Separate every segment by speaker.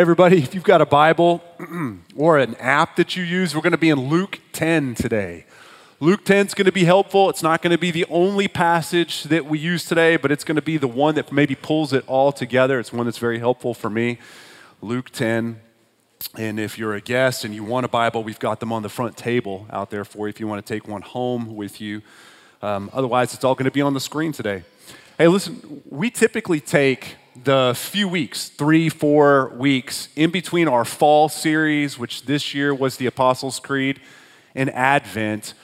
Speaker 1: everybody, if you've got a Bible or an app that you use, we're going to be in Luke 10 today. Luke 10 is going to be helpful. It's not going to be the only passage that we use today, but it's going to be the one that maybe pulls it all together. It's one that's very helpful for me. Luke 10. And if you're a guest and you want a Bible, we've got them on the front table out there for you if you want to take one home with you. Um, otherwise, it's all going to be on the screen today. Hey, listen, we typically take the few weeks, three, four weeks, in between our fall series, which this year was the Apostles' Creed, and Advent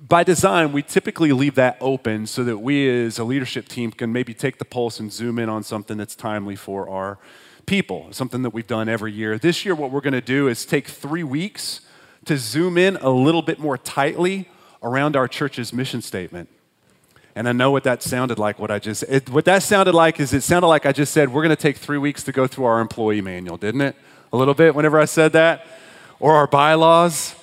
Speaker 1: by design, we typically leave that open so that we as a leadership team can maybe take the pulse and zoom in on something that's timely for our people, something that we've done every year. This year, what we're going to do is take three weeks to zoom in a little bit more tightly around our church's mission statement. And I know what that sounded like, what I just, it, what that sounded like is it sounded like I just said, we're going to take three weeks to go through our employee manual, didn't it? A little bit whenever I said that? Or our bylaws.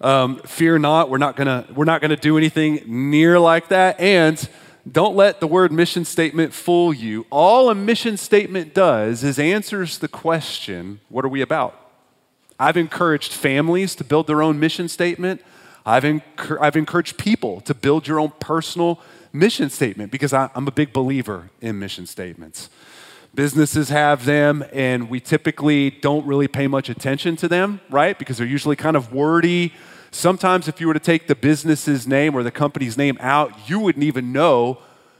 Speaker 1: Um, fear not, we're not gonna we're not gonna do anything near like that. And don't let the word mission statement fool you. All a mission statement does is answers the question, what are we about? I've encouraged families to build their own mission statement. I've, I've encouraged people to build your own personal mission statement because I, I'm a big believer in mission statements. Businesses have them, and we typically don't really pay much attention to them, right? Because they're usually kind of wordy. Sometimes, if you were to take the business's name or the company's name out, you wouldn't even know,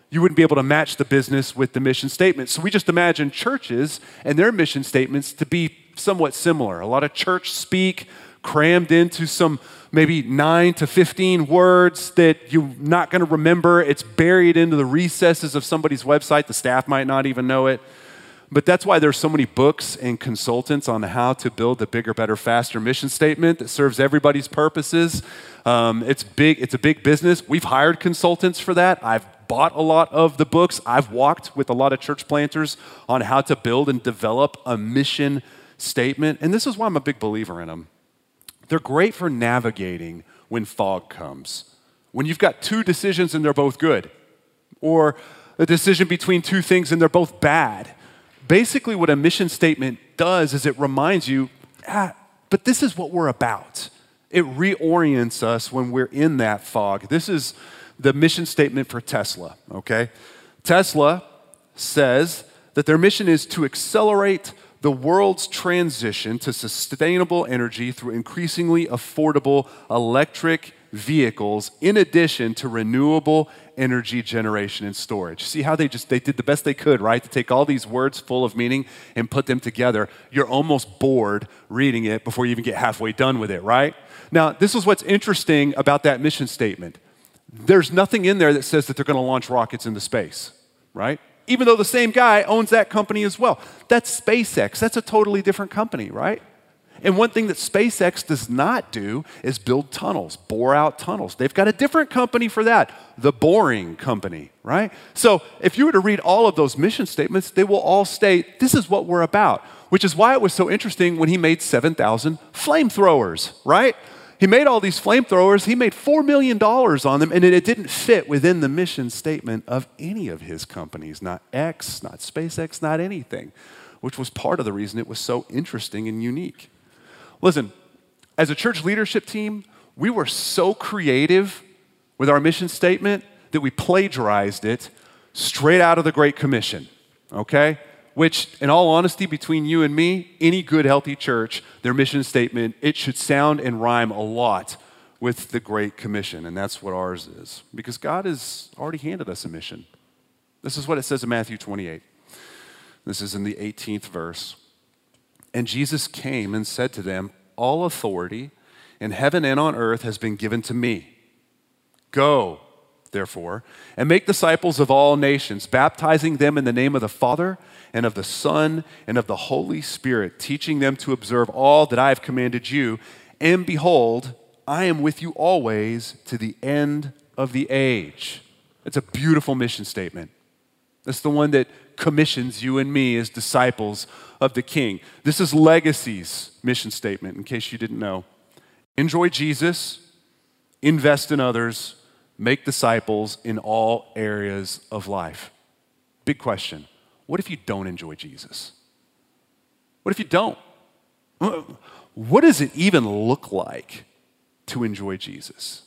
Speaker 1: you wouldn't be able to match the business with the mission statement. So we just imagine churches and their mission statements to be somewhat similar. A lot of church speak crammed into some maybe nine to 15 words that you're not going to remember. It's buried into the recesses of somebody's website. The staff might not even know it. But that's why there's so many books and consultants on how to build the bigger, better, faster mission statement that serves everybody's purposes. Um, it's big. It's a big business. We've hired consultants for that. I've bought a lot of the books. I've walked with a lot of church planters on how to build and develop a mission statement. And this is why I'm a big believer in them. They're great for navigating when fog comes. When you've got two decisions and they're both good, or a decision between two things and they're both bad basically what a mission statement does is it reminds you, ah, but this is what we're about. It reorients us when we're in that fog. This is the mission statement for Tesla, okay? Tesla says that their mission is to accelerate the world's transition to sustainable energy through increasingly affordable electric vehicles in addition to renewable energy generation and storage. See how they just they did the best they could, right? To take all these words full of meaning and put them together. You're almost bored reading it before you even get halfway done with it, right? Now, this is what's interesting about that mission statement. There's nothing in there that says that they're going to launch rockets into space, right? Even though the same guy owns that company as well. That's SpaceX. That's a totally different company, right? And one thing that SpaceX does not do is build tunnels, bore out tunnels. They've got a different company for that, the Boring Company, right? So if you were to read all of those mission statements, they will all state this is what we're about, which is why it was so interesting when he made 7,000 flamethrowers, right? He made all these flamethrowers, he made $4 million on them, and it didn't fit within the mission statement of any of his companies, not X, not SpaceX, not anything, which was part of the reason it was so interesting and unique. Listen, as a church leadership team, we were so creative with our mission statement that we plagiarized it straight out of the Great Commission, okay? Which, in all honesty, between you and me, any good, healthy church, their mission statement, it should sound and rhyme a lot with the Great Commission, and that's what ours is. Because God has already handed us a mission. This is what it says in Matthew 28. This is in the 18th verse. And Jesus came and said to them, All authority in heaven and on earth has been given to me. Go, therefore, and make disciples of all nations, baptizing them in the name of the Father and of the Son and of the Holy Spirit, teaching them to observe all that I have commanded you. And behold, I am with you always to the end of the age. It's a beautiful mission statement. It's the one that commissions you and me as disciples of the King. This is Legacy's mission statement, in case you didn't know. Enjoy Jesus, invest in others, make disciples in all areas of life. Big question what if you don't enjoy Jesus? What if you don't? What does it even look like to enjoy Jesus?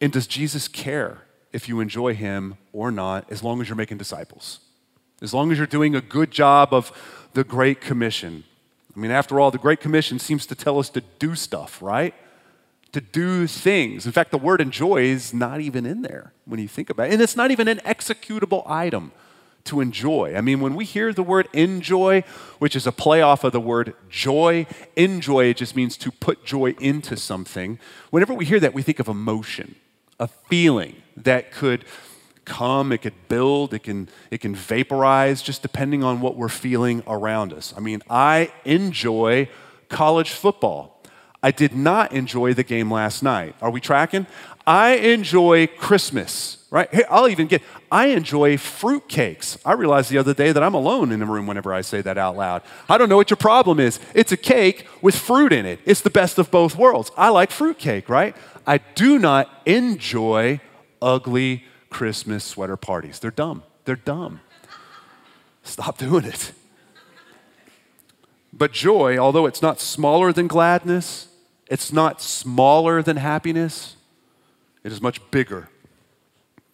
Speaker 1: And does Jesus care if you enjoy him or not, as long as you're making disciples? As long as you're doing a good job of the Great Commission. I mean, after all, the Great Commission seems to tell us to do stuff, right? To do things. In fact, the word enjoy is not even in there when you think about it. And it's not even an executable item to enjoy. I mean, when we hear the word enjoy, which is a play off of the word joy, enjoy just means to put joy into something. Whenever we hear that, we think of emotion, a feeling that could come, it could build, it can, it can vaporize, just depending on what we're feeling around us. I mean, I enjoy college football. I did not enjoy the game last night. Are we tracking? I enjoy Christmas right? Hey, I'll even get, I enjoy fruitcakes. I realized the other day that I'm alone in the room whenever I say that out loud. I don't know what your problem is. It's a cake with fruit in it. It's the best of both worlds. I like fruitcake, right? I do not enjoy ugly Christmas sweater parties. They're dumb. They're dumb. Stop doing it. But joy, although it's not smaller than gladness, it's not smaller than happiness, it is much bigger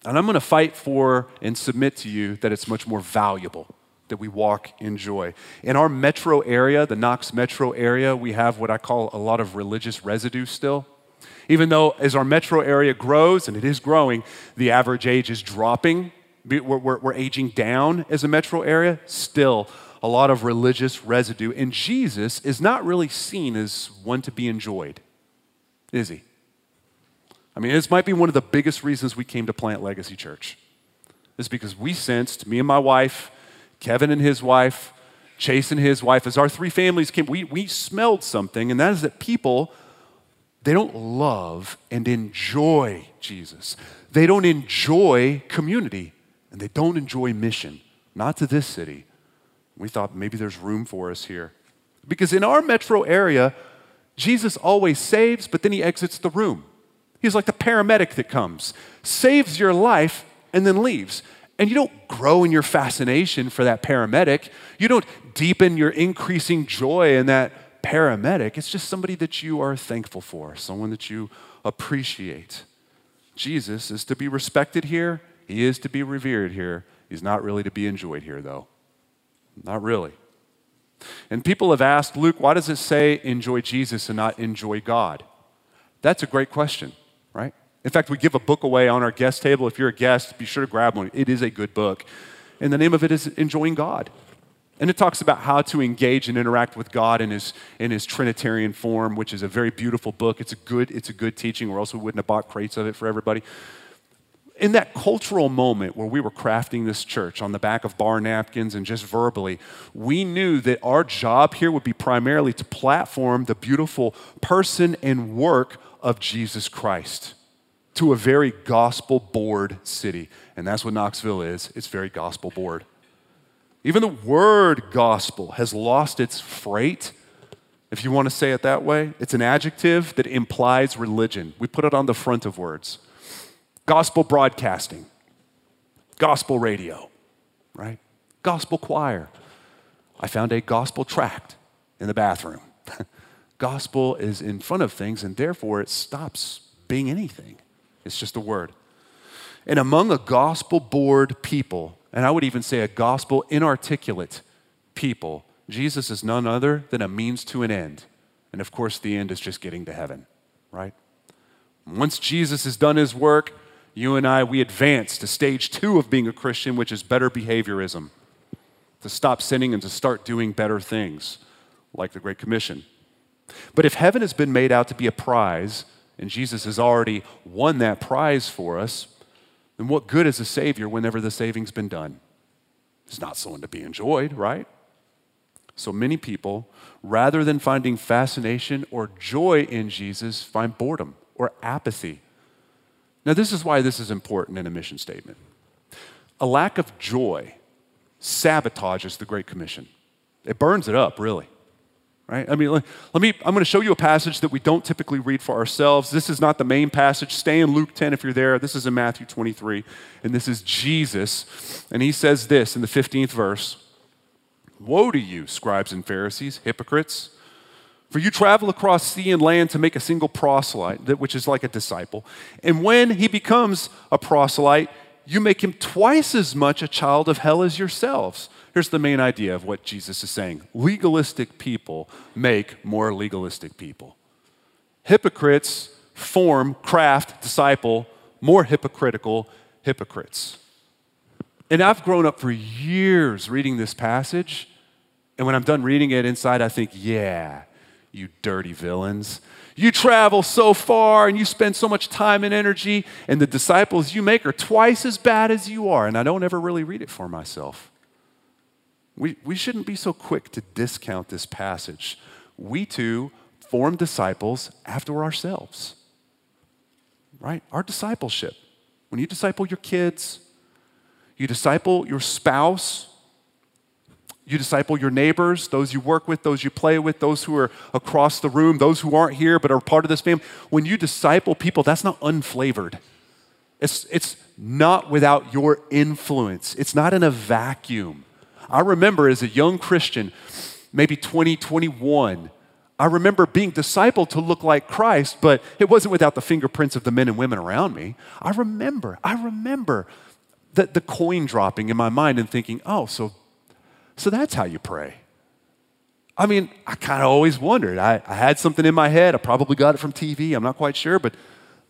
Speaker 1: and I'm going to fight for and submit to you that it's much more valuable that we walk in joy. In our metro area, the Knox metro area, we have what I call a lot of religious residue still. Even though as our metro area grows, and it is growing, the average age is dropping. We're, we're, we're aging down as a metro area, still a lot of religious residue. And Jesus is not really seen as one to be enjoyed, is he? I mean, this might be one of the biggest reasons we came to Plant Legacy Church. Is because we sensed, me and my wife, Kevin and his wife, Chase and his wife, as our three families came, we, we smelled something, and that is that people, they don't love and enjoy Jesus. They don't enjoy community, and they don't enjoy mission. Not to this city. We thought maybe there's room for us here. Because in our metro area, Jesus always saves, but then he exits the room. He's like the paramedic that comes, saves your life, and then leaves. And you don't grow in your fascination for that paramedic. You don't deepen your increasing joy in that paramedic. It's just somebody that you are thankful for, someone that you appreciate. Jesus is to be respected here, he is to be revered here. He's not really to be enjoyed here, though. Not really. And people have asked, Luke, why does it say enjoy Jesus and not enjoy God? That's a great question right? In fact, we give a book away on our guest table. If you're a guest, be sure to grab one. It is a good book. And the name of it is Enjoying God. And it talks about how to engage and interact with God in his, in his Trinitarian form, which is a very beautiful book. It's a good, it's a good teaching, or else we wouldn't have bought crates of it for everybody. In that cultural moment where we were crafting this church on the back of bar napkins and just verbally, we knew that our job here would be primarily to platform the beautiful person and work of Jesus Christ to a very gospel bored city. And that's what Knoxville is it's very gospel bored. Even the word gospel has lost its freight, if you want to say it that way. It's an adjective that implies religion. We put it on the front of words. Gospel broadcasting, gospel radio, right? Gospel choir. I found a gospel tract in the bathroom. gospel is in front of things, and therefore it stops being anything. It's just a word. And among a gospel bored people, and I would even say a gospel inarticulate people, Jesus is none other than a means to an end. And of course, the end is just getting to heaven, right? Once Jesus has done his work, you and I, we advance to stage two of being a Christian, which is better behaviorism. To stop sinning and to start doing better things, like the Great Commission. But if heaven has been made out to be a prize, and Jesus has already won that prize for us, then what good is a Savior whenever the saving's been done? It's not someone to be enjoyed, right? So many people, rather than finding fascination or joy in Jesus, find boredom or apathy. Now, this is why this is important in a mission statement. A lack of joy sabotages the Great Commission, it burns it up, really right? I mean, let, me, I'm going to show you a passage that we don't typically read for ourselves. This is not the main passage. Stay in Luke 10 if you're there. This is in Matthew 23, and this is Jesus. And he says this in the 15th verse Woe to you, scribes and Pharisees, hypocrites! For you travel across sea and land to make a single proselyte, which is like a disciple. And when he becomes a proselyte, you make him twice as much a child of hell as yourselves. Here's the main idea of what Jesus is saying legalistic people make more legalistic people. Hypocrites form, craft, disciple more hypocritical hypocrites. And I've grown up for years reading this passage, and when I'm done reading it inside, I think, yeah, you dirty villains. You travel so far and you spend so much time and energy, and the disciples you make are twice as bad as you are. And I don't ever really read it for myself. We, we shouldn't be so quick to discount this passage. We too form disciples after ourselves, right? Our discipleship. When you disciple your kids, you disciple your spouse, you disciple your neighbors, those you work with, those you play with, those who are across the room, those who aren't here but are part of this family. When you disciple people, that's not unflavored. It's, it's not without your influence, it's not in a vacuum. I remember as a young Christian, maybe 20, 21, I remember being discipled to look like Christ, but it wasn't without the fingerprints of the men and women around me. I remember, I remember the, the coin dropping in my mind and thinking, oh, so so that's how you pray. I mean, I kind of always wondered. I, I had something in my head. I probably got it from TV. I'm not quite sure, but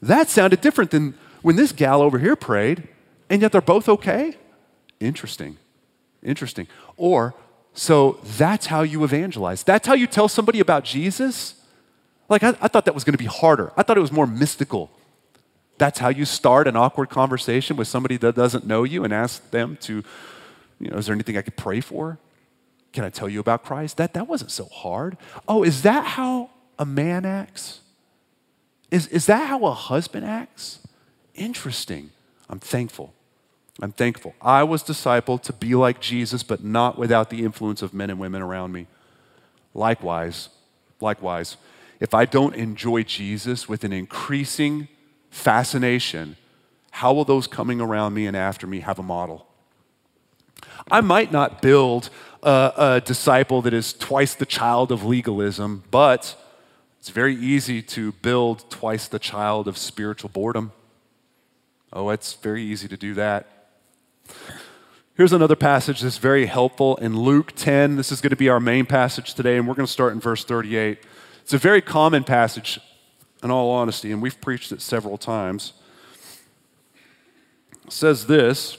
Speaker 1: that sounded different than when this gal over here prayed, and yet they're both okay? Interesting. Interesting. Or, so that's how you evangelize. That's how you tell somebody about Jesus? Like, I, I thought that was going to be harder. I thought it was more mystical. That's how you start an awkward conversation with somebody that doesn't know you and ask them to you know, is there anything I could pray for? Can I tell you about Christ? That, that wasn't so hard. Oh, is that how a man acts? Is, is that how a husband acts? Interesting. I'm thankful. I'm thankful. I was discipled to be like Jesus, but not without the influence of men and women around me. Likewise, likewise, if I don't enjoy Jesus with an increasing fascination, how will those coming around me and after me have a model? I might not build a, a, disciple that is twice the child of legalism, but it's very easy to build twice the child of spiritual boredom. Oh, it's very easy to do that. Here's another passage that's very helpful in Luke 10. This is going to be our main passage today, and we're going to start in verse 38. It's a very common passage, in all honesty, and we've preached it several times. It says this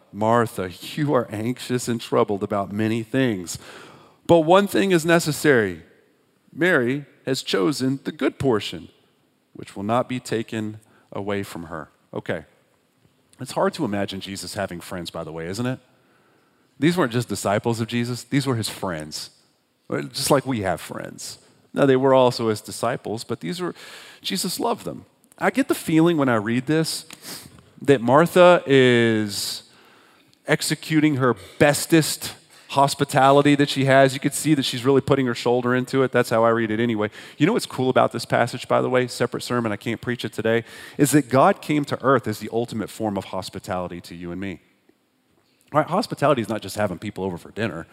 Speaker 1: Martha, you are anxious and troubled about many things. But one thing is necessary Mary has chosen the good portion, which will not be taken away from her. Okay. It's hard to imagine Jesus having friends, by the way, isn't it? These weren't just disciples of Jesus, these were his friends, just like we have friends. Now, they were also his disciples, but these were, Jesus loved them. I get the feeling when I read this that Martha is executing her bestest hospitality that she has. You could see that she's really putting her shoulder into it. That's how I read it anyway. You know what's cool about this passage, by the way? Separate sermon, I can't preach it today, is that God came to earth as the ultimate form of hospitality to you and me. Right? Hospitality is not just having people over for dinner.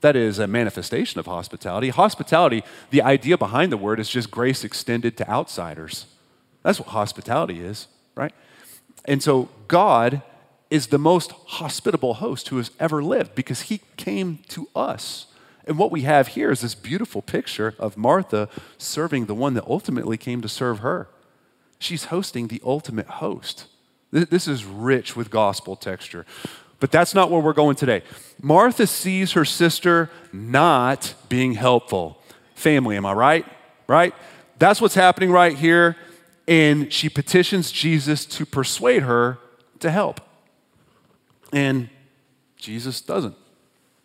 Speaker 1: That is a manifestation of hospitality. Hospitality, the idea behind the word is just grace extended to outsiders. That's what hospitality is, right? And so God is the most hospitable host who has ever lived because he came to us. And what we have here is this beautiful picture of Martha serving the one that ultimately came to serve her. She's hosting the ultimate host. This is rich with gospel texture. But that's not where we're going today. Martha sees her sister not being helpful. Family, am I right? Right? That's what's happening right here and she petitions Jesus to persuade her to help. And Jesus doesn't.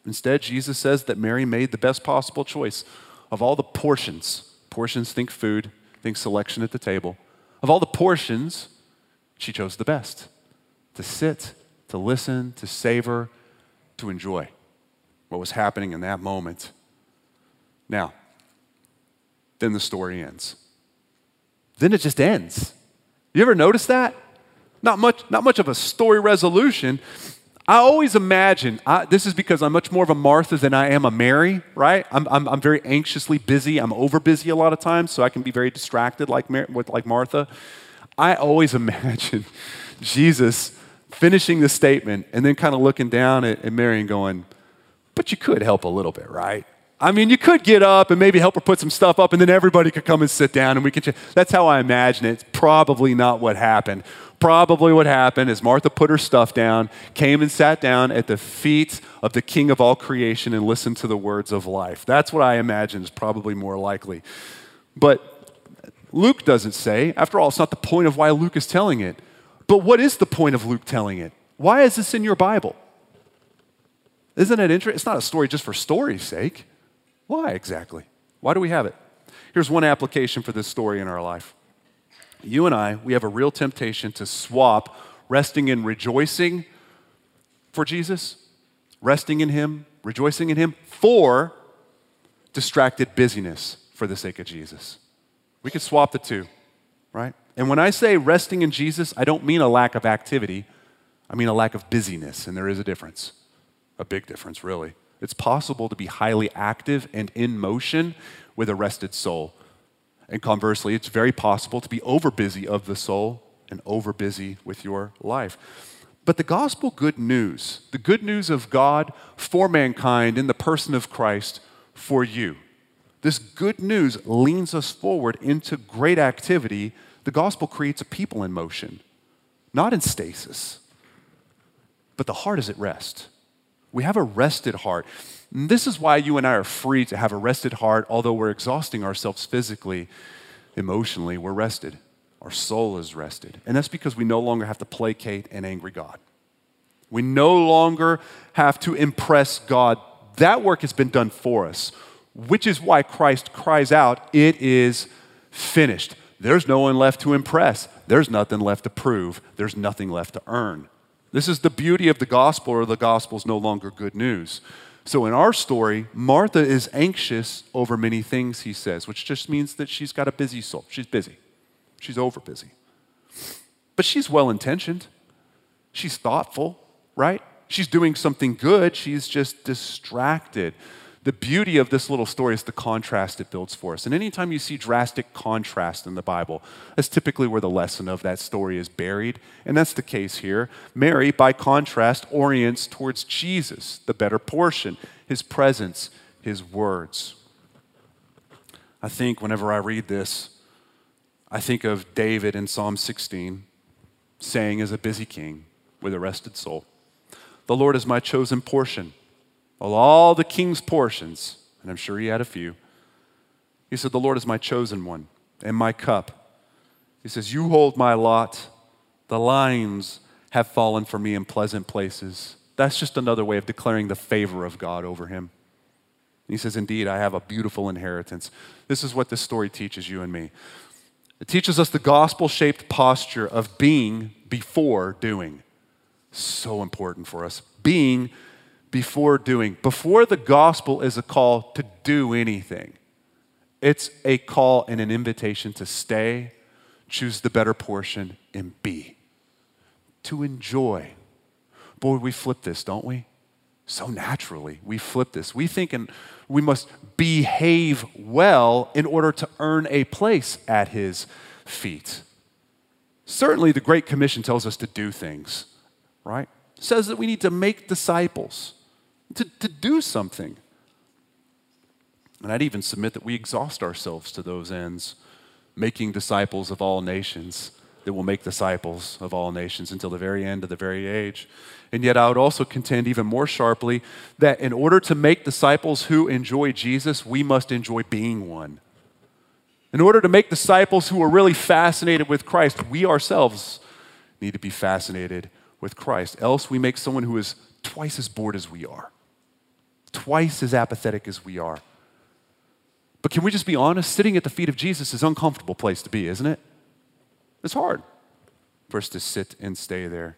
Speaker 1: Instead, Jesus says that Mary made the best possible choice of all the portions. Portions think food, think selection at the table. Of all the portions, she chose the best to sit, to listen, to savor, to enjoy what was happening in that moment. Now, then the story ends. Then it just ends. You ever notice that? Not much, not much of a story resolution. I always imagine, I, this is because I'm much more of a Martha than I am a Mary, right? I'm, I'm, I'm very anxiously busy. I'm over busy a lot of times, so I can be very distracted like, like Martha. I always imagine Jesus finishing the statement and then kind of looking down at, at Mary and going, But you could help a little bit, right? I mean, you could get up and maybe help her put some stuff up, and then everybody could come and sit down, and we can. Ch- That's how I imagine it. It's probably not what happened. Probably what happened is Martha put her stuff down, came and sat down at the feet of the King of all creation, and listened to the words of life. That's what I imagine is probably more likely. But Luke doesn't say. After all, it's not the point of why Luke is telling it. But what is the point of Luke telling it? Why is this in your Bible? Isn't it interesting? It's not a story just for story's sake. Why exactly? Why do we have it? Here's one application for this story in our life. You and I, we have a real temptation to swap resting in rejoicing for Jesus, resting in Him, rejoicing in Him, for distracted busyness for the sake of Jesus. We could swap the two, right? And when I say resting in Jesus, I don't mean a lack of activity, I mean a lack of busyness, and there is a difference, a big difference, really. It's possible to be highly active and in motion with a rested soul. And conversely, it's very possible to be overbusy of the soul and overbusy with your life. But the gospel good news, the good news of God for mankind in the person of Christ for you, this good news leans us forward into great activity. The gospel creates a people in motion, not in stasis, but the heart is at rest. We have a rested heart. This is why you and I are free to have a rested heart, although we're exhausting ourselves physically, emotionally, we're rested. Our soul is rested. And that's because we no longer have to placate an angry God. We no longer have to impress God. That work has been done for us, which is why Christ cries out, It is finished. There's no one left to impress. There's nothing left to prove. There's nothing left to earn. This is the beauty of the gospel, or the gospel is no longer good news. So in our story, Martha is anxious over many things, he says, which just means that she's got a busy soul. She's busy, she's over busy. But she's well intentioned, she's thoughtful, right? She's doing something good, she's just distracted the beauty of this little story is the contrast it builds for us. And anytime you see drastic contrast in the Bible, that's typically where the lesson of that story is buried. And that's the case here. Mary, by contrast, orients towards Jesus, the better portion, his presence, his words. I think whenever I read this, I think of David in Psalm 16 saying, as a busy king with a rested soul, The Lord is my chosen portion of all the king's portions, and I'm sure he had a few, he said, The Lord is my chosen one and my cup. He says, You hold my lot. The lines have fallen for me in pleasant places. That's just another way of declaring the favor of God over him. he says, Indeed, I have a beautiful inheritance. This is what this story teaches you and me. It teaches us the gospel shaped posture of being before doing. So important for us. Being before doing. Before the gospel is a call to do anything, it's a call and an invitation to stay, choose the better portion, and be. To enjoy. Boy, we flip this, don't we? So naturally, we flip this. We think and we must behave well in order to earn a place at his feet. Certainly, the Great Commission tells us to do things, right? It says that we need to make disciples to, to do something. And I'd even submit that we exhaust ourselves to those ends, making disciples of all nations that will make disciples of all nations until the very end of the very age. And yet, I would also contend even more sharply that in order to make disciples who enjoy Jesus, we must enjoy being one. In order to make disciples who are really fascinated with Christ, we ourselves need to be fascinated with Christ. Else, we make someone who is twice as bored as we are twice as apathetic as we are. But can we just be honest? Sitting at the feet of Jesus is an uncomfortable place to be, isn't it? It's hard for us to sit and stay there.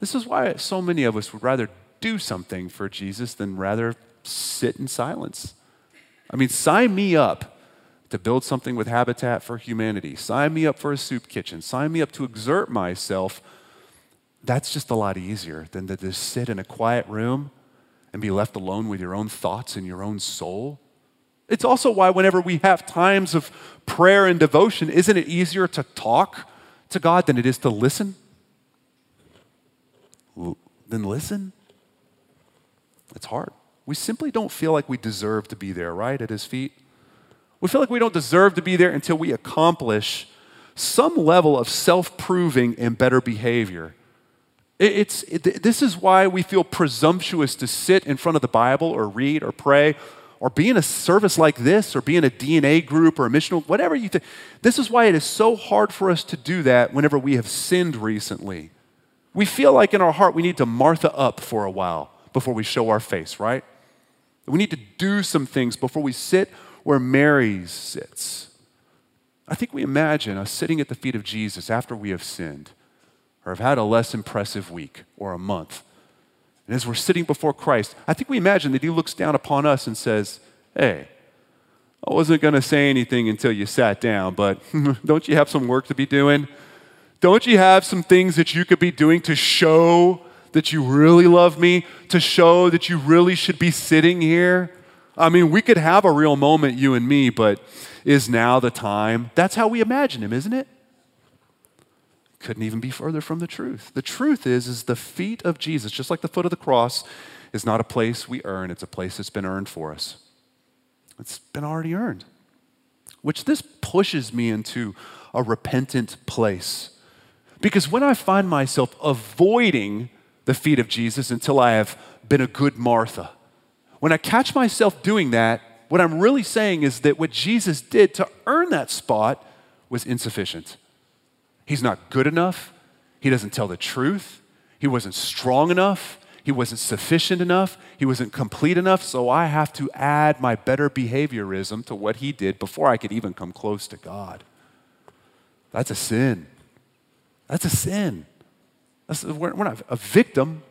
Speaker 1: This is why so many of us would rather do something for Jesus than rather sit in silence. I mean, sign me up to build something with Habitat for Humanity. Sign me up for a soup kitchen. Sign me up to exert myself. That's just a lot easier than to just sit in a quiet room and be left alone with your own thoughts and your own soul. It's also why, whenever we have times of prayer and devotion, isn't it easier to talk to God than it is to listen? Then listen. It's hard. We simply don't feel like we deserve to be there, right, at His feet. We feel like we don't deserve to be there until we accomplish some level of self proving and better behavior. It's, it, this is why we feel presumptuous to sit in front of the Bible or read or pray or be in a service like this or be in a DNA group or a missional, whatever you think. This is why it is so hard for us to do that whenever we have sinned recently. We feel like in our heart we need to Martha up for a while before we show our face, right? We need to do some things before we sit where Mary sits. I think we imagine us sitting at the feet of Jesus after we have sinned or have had a less impressive week or a month. And as we're sitting before Christ, I think we imagine that He looks down upon us and says, Hey, I wasn't going to say anything until you sat down, but don't you have some work to be doing? Don't you have some things that you could be doing to show that you really love me, to show that you really should be sitting here? I mean, we could have a real moment, you and me, but is now the time? That's how we imagine him, isn't it? Couldn't even be further from the truth. The truth is, is the feet of Jesus, just like the foot of the cross, is not a place we earn, it's a place that's been earned for us. It's been already earned. Which this pushes me into a repentant place. Because when I find myself avoiding the feet of Jesus until I have been a good Martha, when I catch myself doing that, what I'm really saying is that what Jesus did to earn that spot was insufficient. He's not good enough. He doesn't tell the truth. He wasn't strong enough. He wasn't sufficient enough. He wasn't complete enough. So I have to add my better behaviorism to what he did before I could even come close to God. That's a sin. That's a sin. That's, we're, we're not a victim,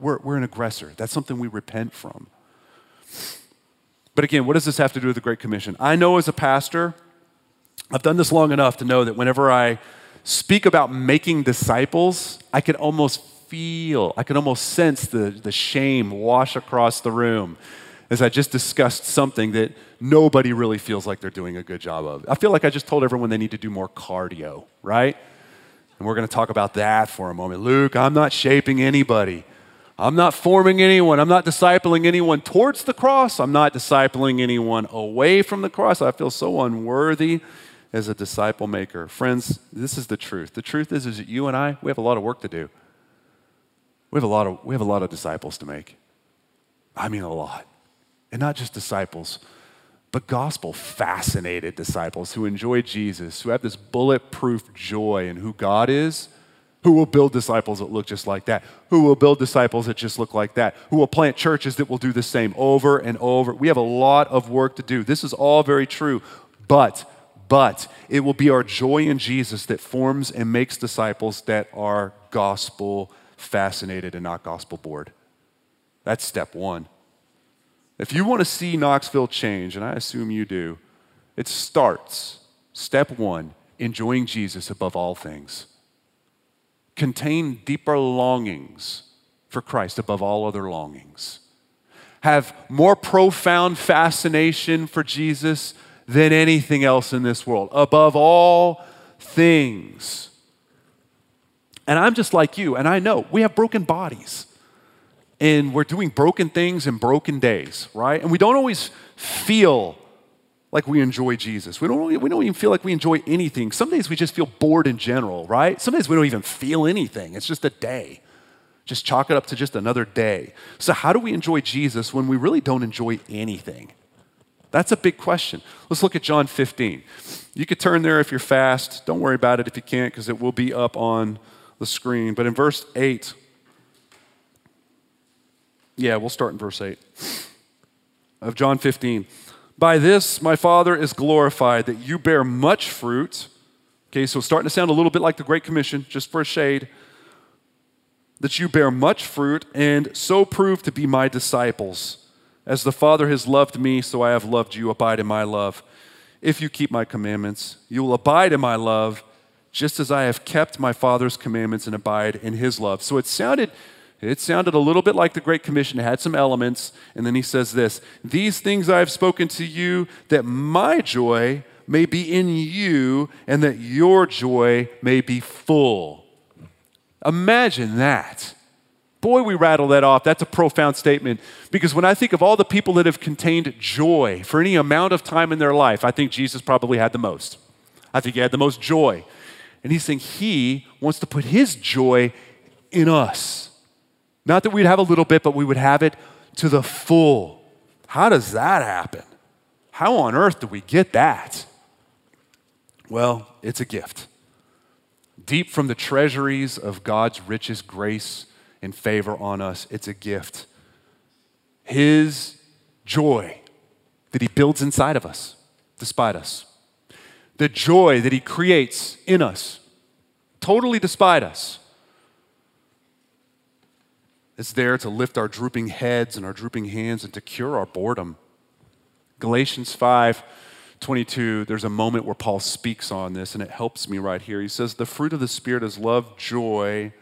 Speaker 1: we're, we're an aggressor. That's something we repent from. But again, what does this have to do with the Great Commission? I know as a pastor, I've done this long enough to know that whenever I speak about making disciples, I can almost feel, I can almost sense the, the shame wash across the room as I just discussed something that nobody really feels like they're doing a good job of. I feel like I just told everyone they need to do more cardio, right? And we're going to talk about that for a moment. Luke, I'm not shaping anybody. I'm not forming anyone. I'm not discipling anyone towards the cross. I'm not discipling anyone away from the cross. I feel so unworthy as a disciple maker. Friends, this is the truth. The truth is, is that you and I, we have a lot of work to do. We have a lot of, we have a lot of disciples to make. I mean, a lot. And not just disciples, but gospel fascinated disciples who enjoy Jesus, who have this bulletproof joy in who God is who will build disciples that look just like that? Who will build disciples that just look like that? Who will plant churches that will do the same over and over? We have a lot of work to do. This is all very true. But, but, it will be our joy in Jesus that forms and makes disciples that are gospel fascinated and not gospel bored. That's step one. If you want to see Knoxville change, and I assume you do, it starts, step one, enjoying Jesus above all things contain deeper longings for Christ above all other longings, have more profound fascination for Jesus than anything else in this world, above all things. And I'm just like you, and I know we have broken bodies. And we're doing broken things in broken days, right? And we don't always feel like we enjoy Jesus. We don't, we don't even feel like we enjoy anything. Some days we just feel bored in general, right? Some days we don't even feel anything. It's just a day. Just chalk it up to just another day. So, how do we enjoy Jesus when we really don't enjoy anything? That's a big question. Let's look at John 15. You could turn there if you're fast. Don't worry about it if you can't, because it will be up on the screen. But in verse 8, yeah, we'll start in verse 8 of John 15. By this my Father is glorified, that you bear much fruit, Okay, so starting to sound a little bit like the Great Commission, just for a shade. That you bear much fruit and so prove to be my disciples. As the Father has loved me, so I have loved you. Abide in my love. If you keep my commandments, you will abide in my love, just as I have kept my Father's commandments and abide in his love. So it sounded it sounded a little bit like the Great Commission. It had some elements. And then he says this These things I have spoken to you, that my joy may be in you, and that your joy may be full. Imagine that. Boy, we rattle that off. That's a profound statement. Because when I think of all the people that have contained joy for any amount of time in their life, I think Jesus probably had the most. I think he had the most joy. And he's saying he wants to put his joy in us. Not that we'd have a little bit, but we would have it to the full. How does that happen? How on earth do we get that? Well, it's a gift. Deep from the treasuries of God's richest grace and favor on us, it's a gift. His joy that He builds inside of us, despite us. The joy that He creates in us, totally despite us it's there to lift our drooping heads and our drooping hands and to cure our boredom. Galatians 5 22, there's a moment where Paul speaks on this, and it helps me right here. He says, The fruit of the Spirit is love, joy,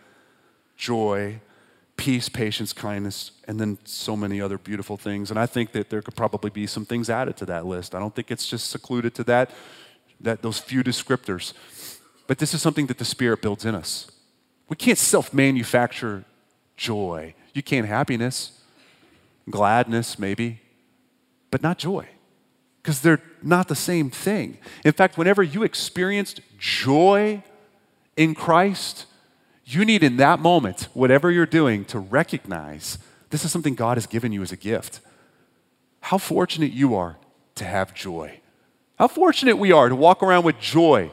Speaker 1: joy, peace, patience, kindness, and then so many other beautiful things. And I think that there could probably be some things added to that list. I don't think it's just secluded to that, that those few descriptors. But this is something that the Spirit builds in us. We can't self manufacture joy. You can happiness, gladness, maybe, but not joy because they're not the same thing. In fact, whenever you experienced joy in Christ, you need in that moment, whatever you're doing, to recognize this is something God has given you as a gift. How fortunate you are to have joy. How fortunate we are to walk around with joy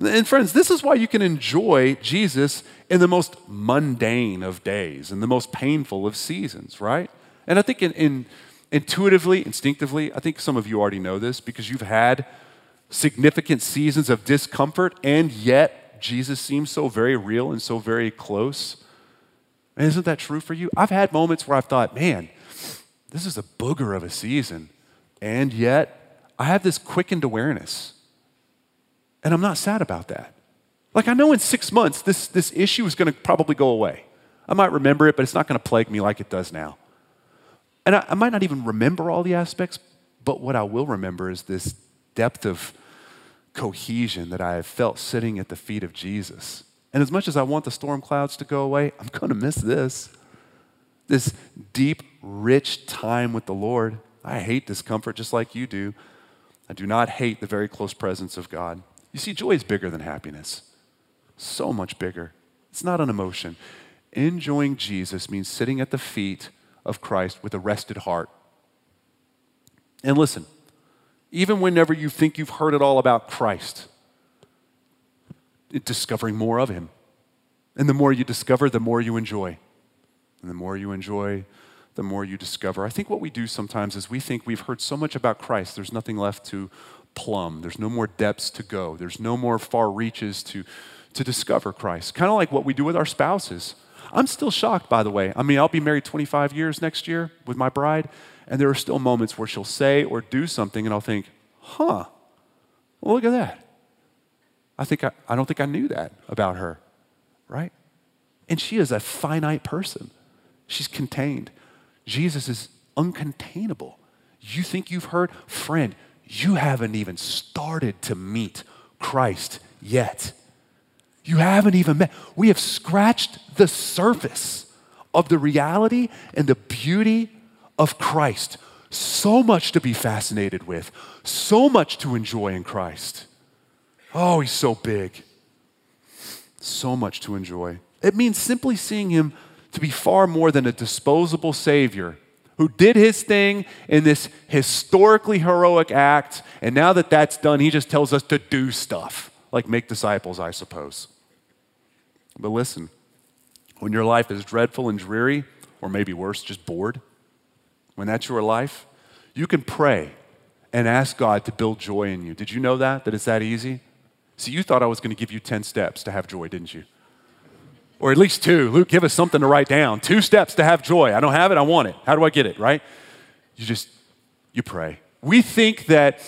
Speaker 1: and friends, this is why you can enjoy Jesus in the most mundane of days, in the most painful of seasons, right? And I think in, in, intuitively, instinctively, I think some of you already know this because you've had significant seasons of discomfort, and yet Jesus seems so very real and so very close. Isn't that true for you? I've had moments where I've thought, man, this is a booger of a season, and yet I have this quickened awareness and I'm not sad about that. Like, I know in six months, this, this issue is going to probably go away. I might remember it, but it's not going to plague me like it does now. And I, I might not even remember all the aspects, but what I will remember is this depth of cohesion that I have felt sitting at the feet of Jesus. And as much as I want the storm clouds to go away, I'm going to miss this. This deep, rich time with the Lord. I hate discomfort just like you do. I do not hate the very close presence of God. You see, joy is bigger than happiness, so much bigger. It's not an emotion. Enjoying Jesus means sitting at the feet of Christ with a rested heart. And listen, even whenever you think you've heard it all about Christ, discovering more of Him. And the more you discover, the more you enjoy. And the more you enjoy, the more you discover. I think what we do sometimes is we think we've heard so much about Christ, there's nothing left to plumb. There's no more depths to go. There's no more far reaches to, to discover Christ. Kind of like what we do with our spouses. I'm still shocked, by the way. I mean, I'll be married 25 years next year with my bride, and there are still moments where she'll say or do something, and I'll think, huh, well, look at that. I, think I, I don't think I knew that about her, right? And she is a finite person. She's contained. Jesus is uncontainable. You think you've heard? Friend, you haven't even started to meet Christ yet. You haven't even met. We have scratched the surface of the reality and the beauty of Christ. So much to be fascinated with, so much to enjoy in Christ. Oh, he's so big. So much to enjoy. It means simply seeing him to be far more than a disposable Savior who did his thing in this historically heroic act. And now that that's done, he just tells us to do stuff, like make disciples, I suppose. But listen, when your life is dreadful and dreary, or maybe worse, just bored, when that's your life, you can pray and ask God to build joy in you. Did you know that? That it's that easy? See, you thought I was going to give you 10 steps to have joy, didn't you? Or at least two. Luke, give us something to write down. Two steps to have joy. I don't have it, I want it. How do I get it, right? You just, you pray. We think that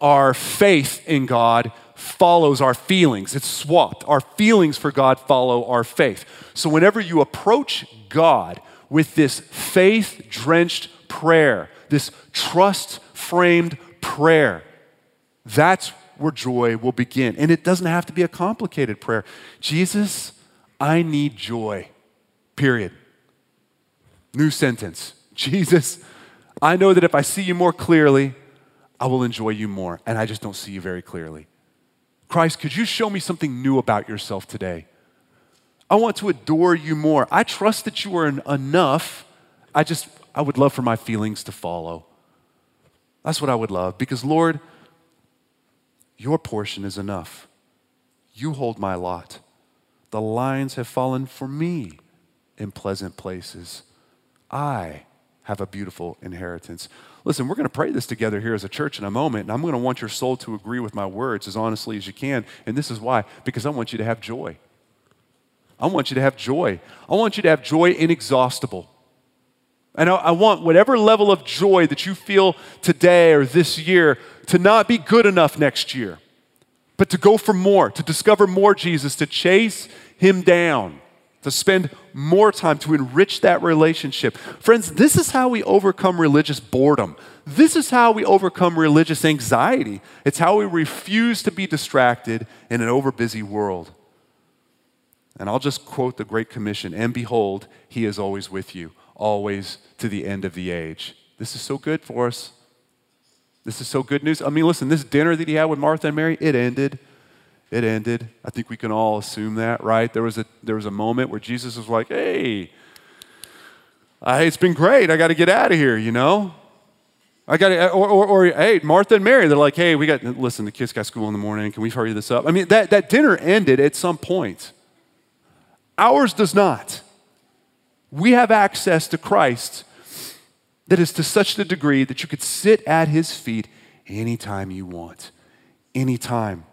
Speaker 1: our faith in God follows our feelings. It's swapped. Our feelings for God follow our faith. So whenever you approach God with this faith drenched prayer, this trust framed prayer, that's where joy will begin. And it doesn't have to be a complicated prayer. Jesus, I need joy. Period. New sentence. Jesus, I know that if I see you more clearly, I will enjoy you more. And I just don't see you very clearly. Christ, could you show me something new about yourself today? I want to adore you more. I trust that you are enough. I just, I would love for my feelings to follow. That's what I would love because, Lord, your portion is enough. You hold my lot. The lines have fallen for me in pleasant places. I have a beautiful inheritance. Listen, we're going to pray this together here as a church in a moment, and I'm going to want your soul to agree with my words as honestly as you can. And this is why because I want you to have joy. I want you to have joy. I want you to have joy inexhaustible. And I, want whatever level of joy that you feel today or this year to not be good enough next year, but to go for more, to discover more Jesus, to chase him down to spend more time to enrich that relationship. Friends, this is how we overcome religious boredom. This is how we overcome religious anxiety. It's how we refuse to be distracted in an overbusy world. And I'll just quote the Great Commission And behold, he is always with you, always to the end of the age. This is so good for us. This is so good news. I mean, listen, this dinner that he had with Martha and Mary, it ended it ended. I think we can all assume that, right? There was a, there was a moment where Jesus was like, hey, uh, it's been great. I got to get out of here, you know? I got to, or, or, or, hey, Martha and Mary, they're like, hey, we got, listen, the kids got school in the morning. Can we hurry this up? I mean, that, that dinner ended at some point. Ours does not. We have access to Christ that is to such a degree that you could sit at his feet anytime you want, anytime.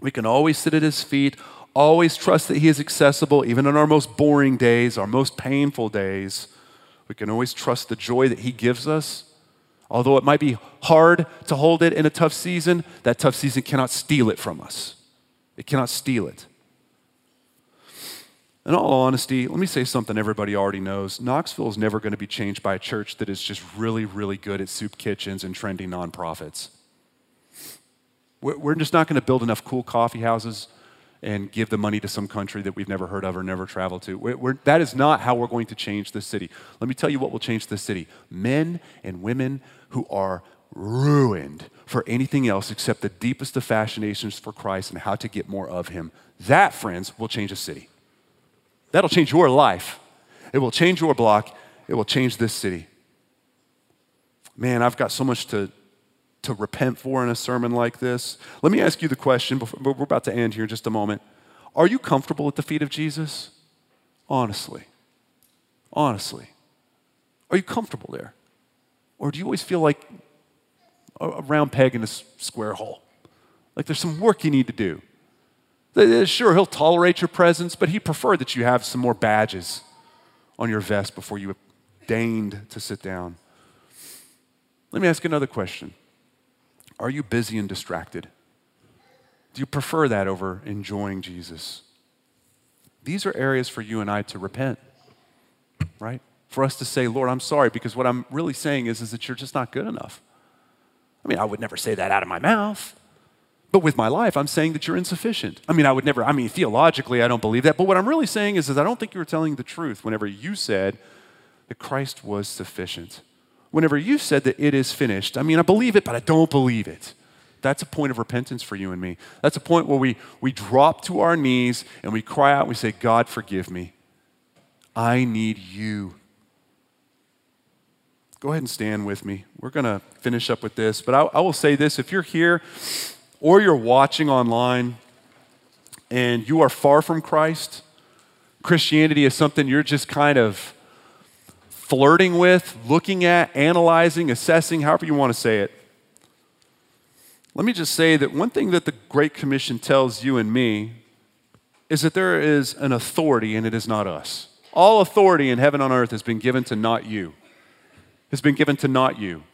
Speaker 1: We can always sit at his feet, always trust that he is accessible, even on our most boring days, our most painful days. We can always trust the joy that he gives us. Although it might be hard to hold it in a tough season, that tough season cannot steal it from us. It cannot steal it. In all honesty, let me say something everybody already knows. Knoxville is never going to be changed by a church that is just really, really good at soup kitchens and trendy nonprofits. We're just not going to build enough cool coffee houses and give the money to some country that we've never heard of or never traveled to. We're, that is not how we're going to change this city. Let me tell you what will change this city men and women who are ruined for anything else except the deepest of fascinations for Christ and how to get more of Him. That, friends, will change a city. That'll change your life. It will change your block. It will change this city. Man, I've got so much to, to repent for in a sermon like this. Let me ask you the question, before, we're about to end here in just a moment. Are you comfortable at the feet of Jesus? Honestly. Honestly. Are you comfortable there? Or do you always feel like a round peg in a square hole? Like there's some work you need to do. Sure, he'll tolerate your presence, but he preferred that you have some more badges on your vest before you deigned to sit down. Let me ask another question. Are you busy and distracted? Do you prefer that over enjoying Jesus? These are areas for you and I to repent, right? For us to say, Lord, I'm sorry, because what I'm really saying is, is that you're just not good enough. I mean, I would never say that out of my mouth. But with my life, I'm saying that you're insufficient. I mean, I would never, I mean, theologically, I don't believe that. But what I'm really saying is, is I don't think you were telling the truth whenever you said that Christ was sufficient whenever you said that it is finished, I mean, I believe it, but I don't believe it. That's a point of repentance for you and me. That's a point where we, we drop to our knees and we cry out and we say, God, forgive me. I need you. Go ahead and stand with me. We're going to finish up with this, but I, I will say this if you're here or you're watching online and you are far from Christ, Christianity is something you're just kind of flirting with, looking at, analyzing, assessing, however you want to say it. let me just say that one thing that the Great Commission tells you and me is that there is an authority and it is not us. All authority in heaven on earth has been given to not you. Has been given to not you.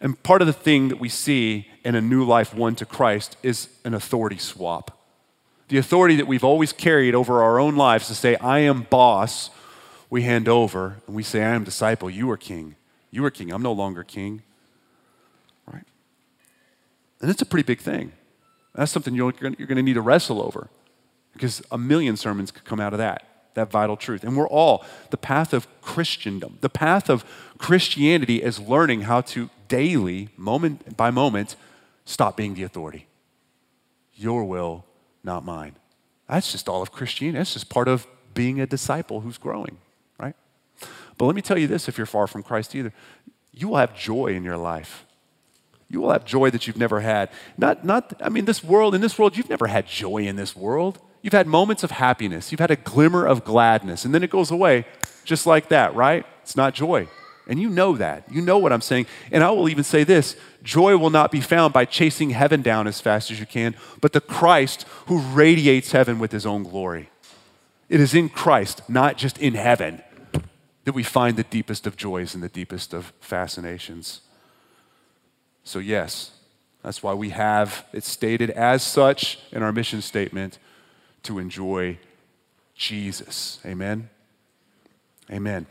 Speaker 1: And part of the thing that we see in a new life won to Christ is an authority swap. The authority that we've always carried over our own lives to say, I am boss, we hand over and we say, I am disciple, you are king. You are king, I'm no longer king. Right? And it's a pretty big thing. That's something you're, you're going to need to wrestle over because a million sermons could come out of that that vital truth. And we're all, the path of Christendom, the path of Christianity is learning how to daily, moment by moment, stop being the authority. Your will, not mine. That's just all of Christianity. That's just part of being a disciple who's growing, right? But let me tell you this if you're far from Christ either, you will have joy in your life. You will have joy that you've never had. Not, not, I mean, this world, in this world, you've never had joy in this world. You've had moments of happiness, you've had a glimmer of gladness, and then it goes away just like that, right? It's not joy. And you know that. You know what I'm saying. And I will even say this joy will not be found by chasing heaven down as fast as you can, but the Christ who radiates heaven with his own glory. It is in Christ, not just in heaven, that we find the deepest of joys and the deepest of fascinations. So, yes, that's why we have it stated as such in our mission statement to enjoy Jesus. Amen? Amen.